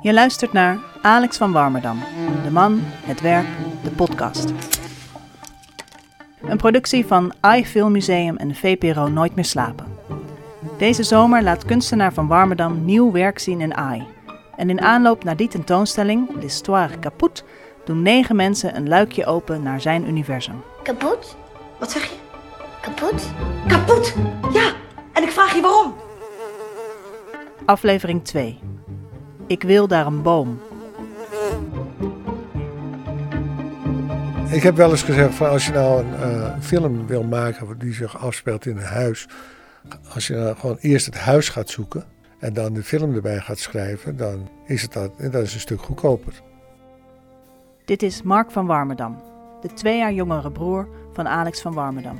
Je luistert naar Alex van Warmerdam, De Man, Het Werk, de podcast. Een productie van iFilm Museum en VPRO Nooit meer slapen. Deze zomer laat kunstenaar van Warmerdam nieuw werk zien in AI. En in aanloop naar die tentoonstelling, L'Histoire Kaput, doen negen mensen een luikje open naar zijn universum. Kapot? Wat zeg je? Kapot? Kapot! Ja, en ik vraag je waarom. Aflevering 2. Ik wil daar een boom. Ik heb wel eens gezegd van als je nou een eh, film wil maken die zich afspeelt in een huis. Als je nou gewoon eerst het huis gaat zoeken en dan de film erbij gaat schrijven, dan is het dat, dat is een stuk goedkoper. Dit is Mark van Warmerdam, de twee jaar jongere broer van Alex van Warmerdam.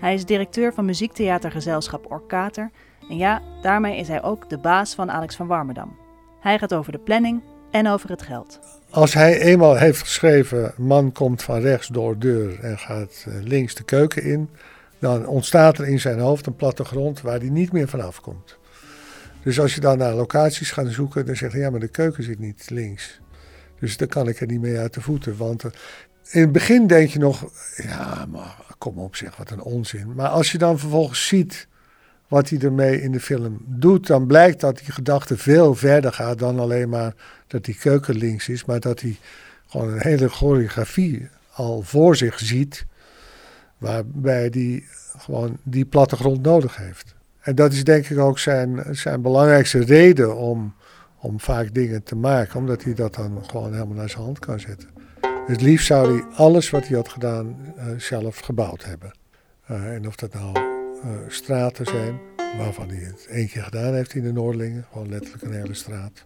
Hij is directeur van muziektheatergezelschap Orkater en ja, daarmee is hij ook de baas van Alex van Warmerdam. Hij gaat over de planning en over het geld. Als hij eenmaal heeft geschreven, man komt van rechts door deur en gaat eh, links de keuken in, dan ontstaat er in zijn hoofd een plattegrond waar hij niet meer vanaf komt. Dus als je dan naar locaties gaat zoeken, dan zegt hij, ja, maar de keuken zit niet links. Dus dan kan ik er niet mee uit de voeten. Want eh, in het begin denk je nog, ja, maar kom op zeg, wat een onzin. Maar als je dan vervolgens ziet wat hij ermee in de film doet, dan blijkt dat die gedachte veel verder gaat dan alleen maar dat die keuken links is, maar dat hij gewoon een hele choreografie al voor zich ziet, waarbij hij gewoon die plattegrond nodig heeft. En dat is denk ik ook zijn, zijn belangrijkste reden om, om vaak dingen te maken, omdat hij dat dan gewoon helemaal naar zijn hand kan zetten. Het liefst zou hij alles wat hij had gedaan uh, zelf gebouwd hebben. Uh, en of dat nou straten zijn, waarvan hij het één keer gedaan heeft in de Noordelingen, gewoon letterlijk een hele straat.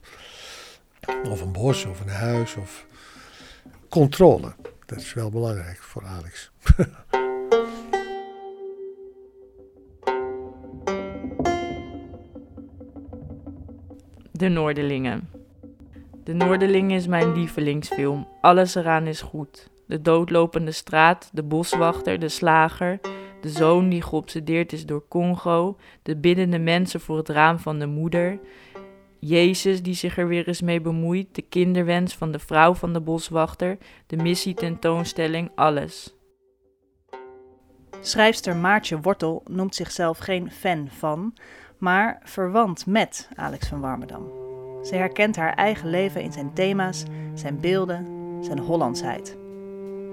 Of een bos of een huis of controle. Dat is wel belangrijk voor Alex. De Noorderlingen. De Noorderlingen is mijn lievelingsfilm. Alles eraan is goed. De doodlopende straat, de boswachter, de slager, de zoon die geobsedeerd is door Congo, de biddende mensen voor het raam van de moeder, Jezus die zich er weer eens mee bemoeit, de kinderwens van de vrouw van de boswachter, de missie tentoonstelling, alles. Schrijfster Maartje Wortel noemt zichzelf geen fan van, maar verwant met Alex van Warmerdam. Ze herkent haar eigen leven in zijn thema's, zijn beelden, zijn Hollandsheid.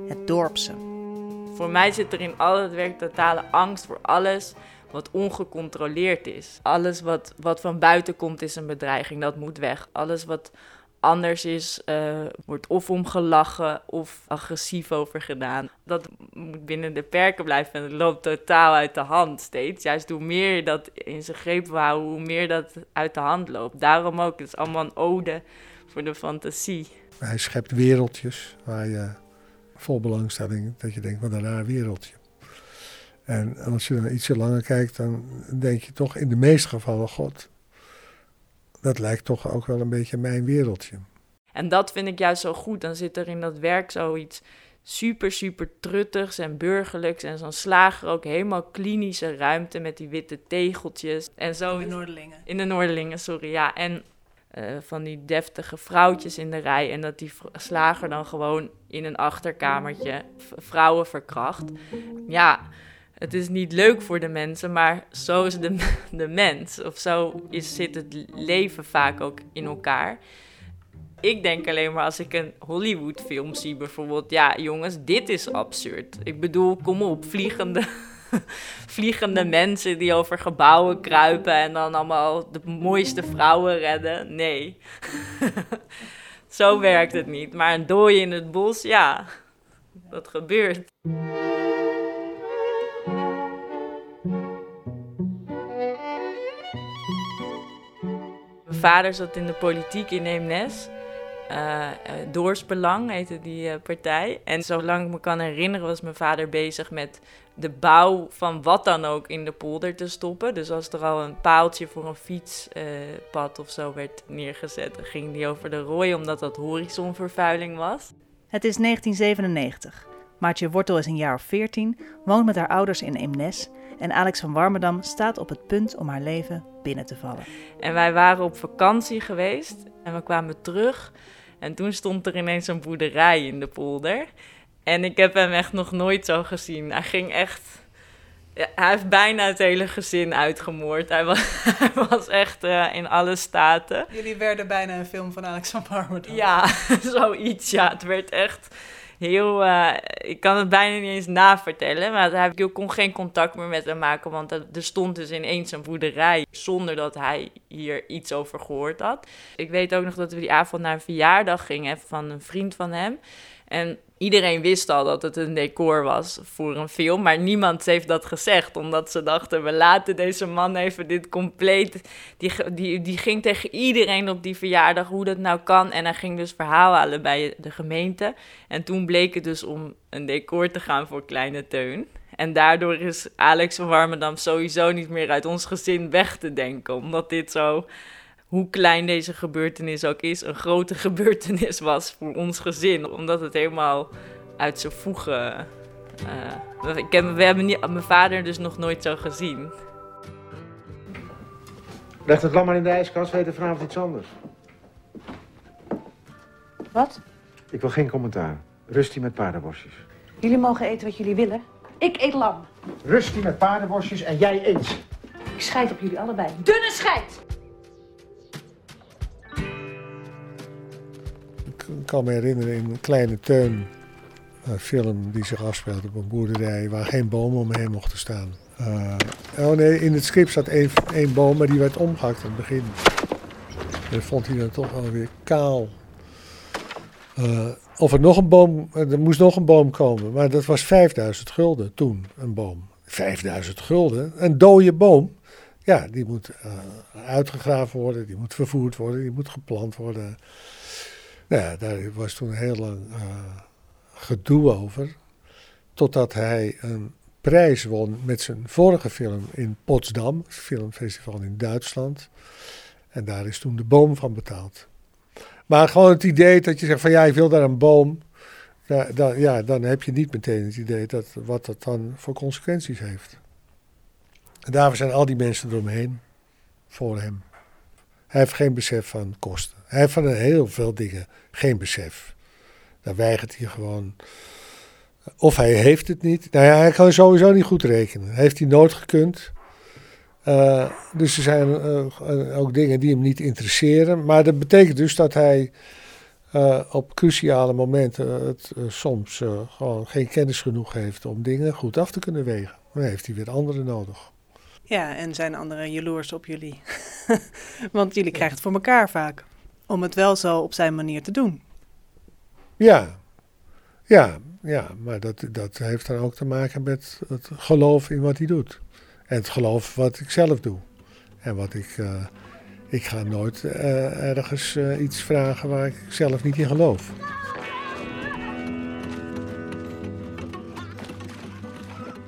Het dorpse. Voor mij zit er in al het werk totale angst voor alles wat ongecontroleerd is. Alles wat, wat van buiten komt is een bedreiging, dat moet weg. Alles wat anders is, uh, wordt of omgelachen of agressief over gedaan. Dat moet binnen de perken blijven en het loopt totaal uit de hand steeds. Juist hoe meer je dat in zijn greep wil houden, hoe meer dat uit de hand loopt. Daarom ook, het is allemaal een ode voor de fantasie. Hij schept wereldjes waar je vol belangstelling, dat je denkt, wat een raar wereldje. En als je dan ietsje langer kijkt, dan denk je toch in de meeste gevallen, god, dat lijkt toch ook wel een beetje mijn wereldje. En dat vind ik juist zo goed. Dan zit er in dat werk zoiets super, super truttigs en burgerlijks. En zo'n slager ook helemaal klinische ruimte met die witte tegeltjes. En zo In de Noorderlingen. In de Noorderlingen, sorry, ja. En uh, van die deftige vrouwtjes in de rij. En dat die slager dan gewoon in een achterkamertje vrouwen verkracht. Ja, het is niet leuk voor de mensen, maar zo is de, de mens. Of zo is, zit het leven vaak ook in elkaar. Ik denk alleen maar als ik een Hollywood-film zie, bijvoorbeeld. Ja, jongens, dit is absurd. Ik bedoel, kom op, vliegende, vliegende mensen die over gebouwen kruipen en dan allemaal de mooiste vrouwen redden. Nee. zo werkt het niet. Maar een dooi in het bos, ja, dat gebeurt. Mijn vader zat in de politiek in Eemnes. Uh, Doorsbelang heette die uh, partij. En zolang ik me kan herinneren was mijn vader bezig met de bouw van wat dan ook in de polder te stoppen. Dus als er al een paaltje voor een fietspad of zo werd neergezet, dan ging die over de rooi omdat dat horizonvervuiling was. Het is 1997. Maartje Wortel is een jaar of 14, woont met haar ouders in Eemnes en Alex van Warmerdam staat op het punt om haar leven binnen te vallen. En wij waren op vakantie geweest En we kwamen terug en toen stond er ineens een boerderij in de polder. En ik heb hem echt nog nooit zo gezien. Hij ging echt... Ja, hij heeft bijna het hele gezin uitgemoord. Hij was, hij was echt uh, in alle staten. Jullie werden bijna een film van Alex van Parmerdam. Ja, zoiets. Ja, het werd echt heel... Uh, ik kan het bijna niet eens navertellen. Maar hij, ik kon geen contact meer met hem maken. Want er stond dus ineens een boerderij. Zonder dat hij hier iets over gehoord had. Ik weet ook nog dat we die avond naar een verjaardag gingen van een vriend van hem. En iedereen wist al dat het een decor was voor een film, maar niemand heeft dat gezegd, omdat ze dachten, we laten deze man even dit compleet... Die, die, die ging tegen iedereen op die verjaardag hoe dat nou kan en hij ging dus verhaal halen bij de gemeente. En toen bleek het dus om een decor te gaan voor Kleine Teun. En daardoor is Alex van Warmerdam sowieso niet meer uit ons gezin weg te denken, omdat dit zo hoe klein deze gebeurtenis ook is, een grote gebeurtenis was voor ons gezin. Omdat het helemaal uit zijn voegen. Uh, ik heb, we hebben niet, mijn vader dus nog nooit zo gezien. Leg het lam maar in de ijskast, we eten vanavond iets anders. Wat? Ik wil geen commentaar. Rustie met paardenworstjes. Jullie mogen eten wat jullie willen. Ik eet lam. Rustie met paardenworstjes en jij eet. Ik scheid op jullie allebei. Dunne scheid! Ik kan me herinneren in een kleine. Een film die zich afspeelt op een boerderij waar geen bomen omheen mochten staan. Uh, oh nee, in het script zat één, één boom, maar die werd omgehakt aan het begin. Dat vond hij dan toch alweer kaal. Uh, of er nog een boom, er moest nog een boom komen, maar dat was 5000 gulden toen, een boom. 5000 gulden, een dode boom. Ja, die moet uitgegraven worden, die moet vervoerd worden, die moet geplant worden. Nou ja, daar was toen heel lang uh, gedoe over. Totdat hij een prijs won met zijn vorige film in Potsdam, filmfestival in Duitsland. En daar is toen de boom van betaald. Maar gewoon het idee dat je zegt van ja, ik wil daar een boom. Ja, dan, ja, dan heb je niet meteen het idee dat, wat dat dan voor consequenties heeft. En daarvoor zijn al die mensen eromheen voor hem. Hij heeft geen besef van kosten. Hij heeft van heel veel dingen geen besef. Daar weigert hij gewoon. Of hij heeft het niet. Nou ja, hij kan sowieso niet goed rekenen. Heeft hij nooit gekund. Uh, dus er zijn uh, ook dingen die hem niet interesseren. Maar dat betekent dus dat hij op cruciale momenten het soms gewoon geen kennis genoeg heeft om dingen goed af te kunnen wegen. Dan heeft hij weer anderen nodig. Ja, en zijn anderen jaloers op jullie. Want jullie krijgen het voor elkaar vaak. Om het wel zo op zijn manier te doen. Ja, ja, ja. Maar dat, dat heeft dan ook te maken met het geloof in wat hij doet. En het geloof wat ik zelf doe. En wat ik. Uh, ik ga nooit uh, ergens uh, iets vragen waar ik zelf niet in geloof.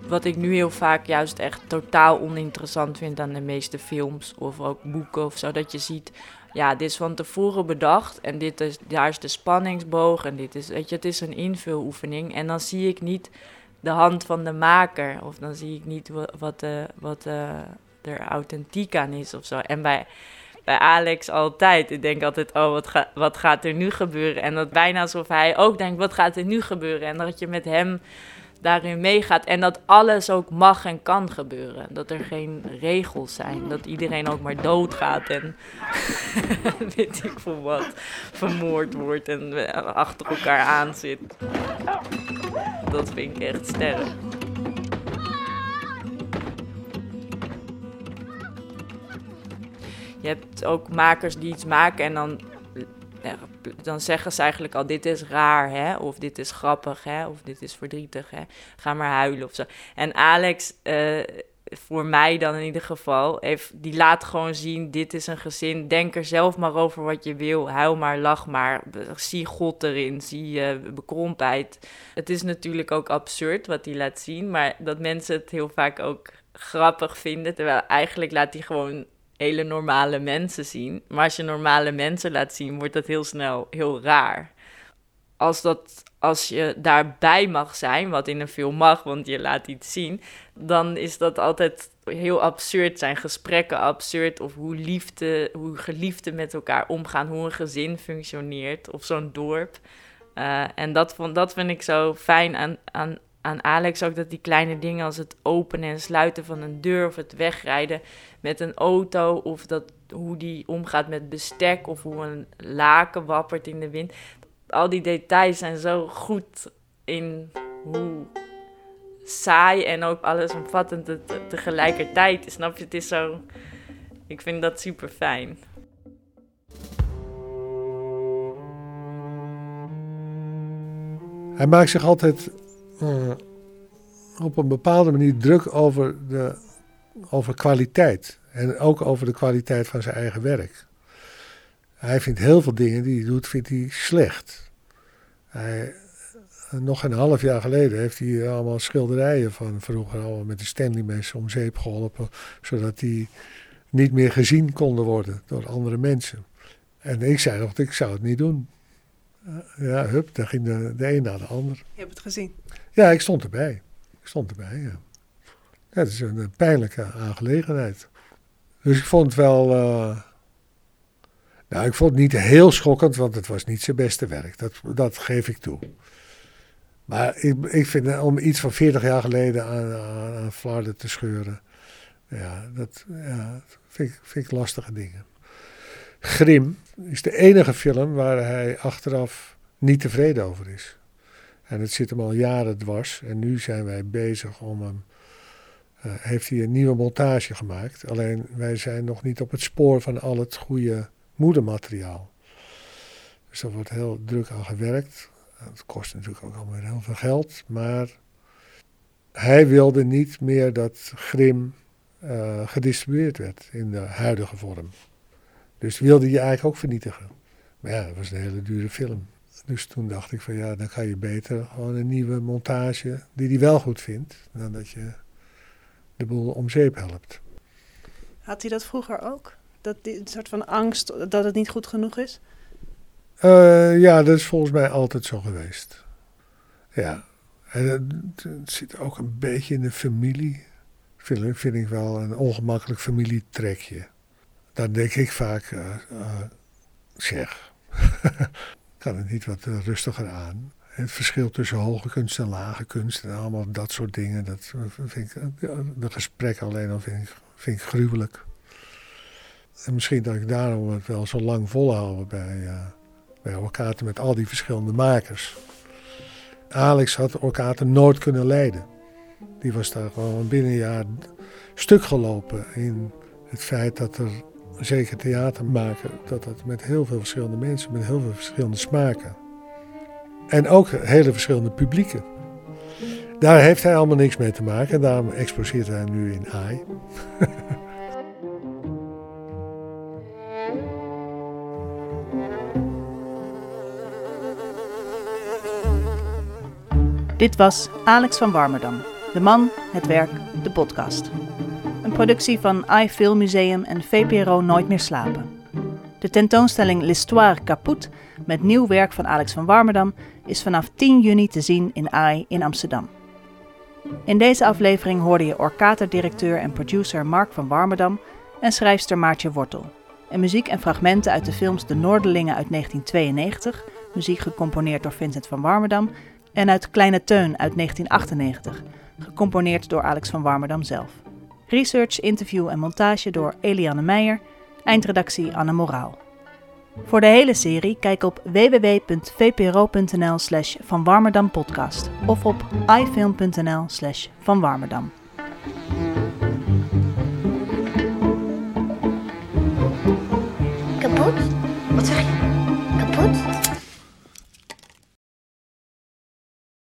Wat ik nu heel vaak juist echt totaal oninteressant vind aan de meeste films of ook boeken of zo, dat je ziet, ja, dit is van tevoren bedacht en dit is, daar is de spanningsboog en dit is, weet je, het is een invuloefening en dan zie ik niet de hand van de maker of dan zie ik niet wat, de, wat de, er authentiek aan is of zo. En bij, bij Alex altijd. Ik denk altijd, oh, wat, wat gaat er nu gebeuren? En dat bijna alsof hij ook denkt, wat gaat er nu gebeuren? En dat je met hem daarin meegaat. En dat alles ook mag en kan gebeuren. Dat er geen regels zijn. Dat iedereen ook maar doodgaat en weet ik veel wat, vermoord wordt en achter elkaar aan zit. Dat vind ik echt sterk. Je hebt ook makers die iets maken en dan dan zeggen ze eigenlijk al: dit is raar, hè? Of dit is grappig, hè? Of dit is verdrietig, hè? Ga maar huilen of zo. En Alex, uh, voor mij dan in ieder geval, heeft, die laat gewoon zien: dit is een gezin. Denk er zelf maar over wat je wil. Huil maar, lach maar. Zie God erin. Zie uh, bekrompheid. Het is natuurlijk ook absurd wat hij laat zien, maar dat mensen het heel vaak ook grappig vinden. Terwijl eigenlijk laat hij gewoon hele normale mensen zien. Maar als je normale mensen laat zien, wordt dat heel snel heel raar. Als, dat, als je daarbij mag zijn, wat in een film mag, want je laat iets zien, dan is dat altijd heel absurd zijn gesprekken absurd of hoe liefde, hoe geliefden met elkaar omgaan, hoe een gezin functioneert of zo'n dorp. Uh, en dat, vond, dat vind ik zo fijn aan, aan, aan Alex ook dat die kleine dingen als het openen en sluiten van een deur of het wegrijden met een auto of dat hoe die omgaat met bestek of hoe een laken wappert in de wind. Al die details zijn zo goed in hoe saai en ook allesomvattend het tegelijkertijd. Snap je? Het is zo. Ik vind dat super fijn. Hij maakt zich altijd uh, op een bepaalde manier druk over, de, over kwaliteit. En ook over de kwaliteit van zijn eigen werk. Hij vindt heel veel dingen die hij doet, vindt hij slecht. Hij, nog een half jaar geleden heeft hij allemaal schilderijen van vroeger allemaal met de Stanley mensen om zeep geholpen. Zodat die niet meer gezien konden worden door andere mensen. En ik zei nog, ik zou het niet doen. Ja, hup, daar ging de, de een naar de ander. Je hebt het gezien? Ja, ik stond erbij. Ik stond erbij, ja. ja het is een, pijnlijke aangelegenheid. Dus ik vond het wel... Uh, nou, ik vond het niet heel schokkend, want het was niet zijn beste werk. Dat, dat geef ik toe. Maar ik, ik vind om iets van 40 jaar geleden aan, aan, aan te scheuren... Ja, dat ja, vind, ik, vind ik lastige dingen. Grim is de enige film waar hij achteraf niet tevreden over is. En het zit hem al jaren dwars. En nu zijn wij bezig om hem. Uh, heeft hij een nieuwe montage gemaakt. Alleen wij zijn nog niet op het spoor van al het goede moedermateriaal. Dus er wordt heel druk aan gewerkt. Het kost natuurlijk ook allemaal heel veel geld. Maar hij wilde niet meer dat Grim uh, gedistribueerd werd in de huidige vorm. Dus wilde je eigenlijk ook vernietigen. Maar ja, dat was een hele dure film. Dus toen dacht ik van ja, dan kan je beter gewoon een nieuwe montage die hij wel goed vindt, dan dat je de boel om zeep helpt. Had hij dat vroeger ook? Dat die, een soort van angst dat het niet goed genoeg is? Uh, ja, dat is volgens mij altijd zo geweest. Ja, en het, het zit ook een beetje in de familie. Vind, vind ik wel een ongemakkelijk familietrekje. Dan denk ik vaak, uh, uh, zeg, kan het niet wat rustiger aan. Het verschil tussen hoge kunst en lage kunst en allemaal dat soort dingen, dat vind ik, de gesprekken alleen al vind ik, vind ik gruwelijk. En misschien dat ik daarom het wel zo lang volhouden bij, uh, bij Orkaten met al die verschillende makers. Alex had Orkaten nooit kunnen leiden. Die was daar gewoon binnen een jaar stuk gelopen in het feit dat er zeker theater maken, dat dat met heel veel verschillende mensen, met heel veel verschillende smaken. En ook hele verschillende publieken. Daar heeft hij allemaal niks mee te maken en daarom exposeert hij nu in AI. Dit was Alex van Warmerdam, de man, het werk, de podcast. Productie van iFilm Museum en VPRO Nooit meer slapen. De tentoonstelling L'Histoire Caput met nieuw werk van Alex van Warmerdam is vanaf 10 juni te zien in AI in Amsterdam. In deze aflevering hoorde je orkater-directeur en producer Mark van Warmerdam en schrijfster Maartje Wortel. En muziek en fragmenten uit de films De Noorderlingen uit 1992, muziek gecomponeerd door Vincent van Warmerdam, en uit Kleine Teun uit 1998, gecomponeerd door Alex van Warmerdam zelf. Research, interview en montage door Eliane Meijer. Eindredactie Anne Moraal. Voor de hele serie kijk op www.vpro.nl slash of op ifilm.nl slash Van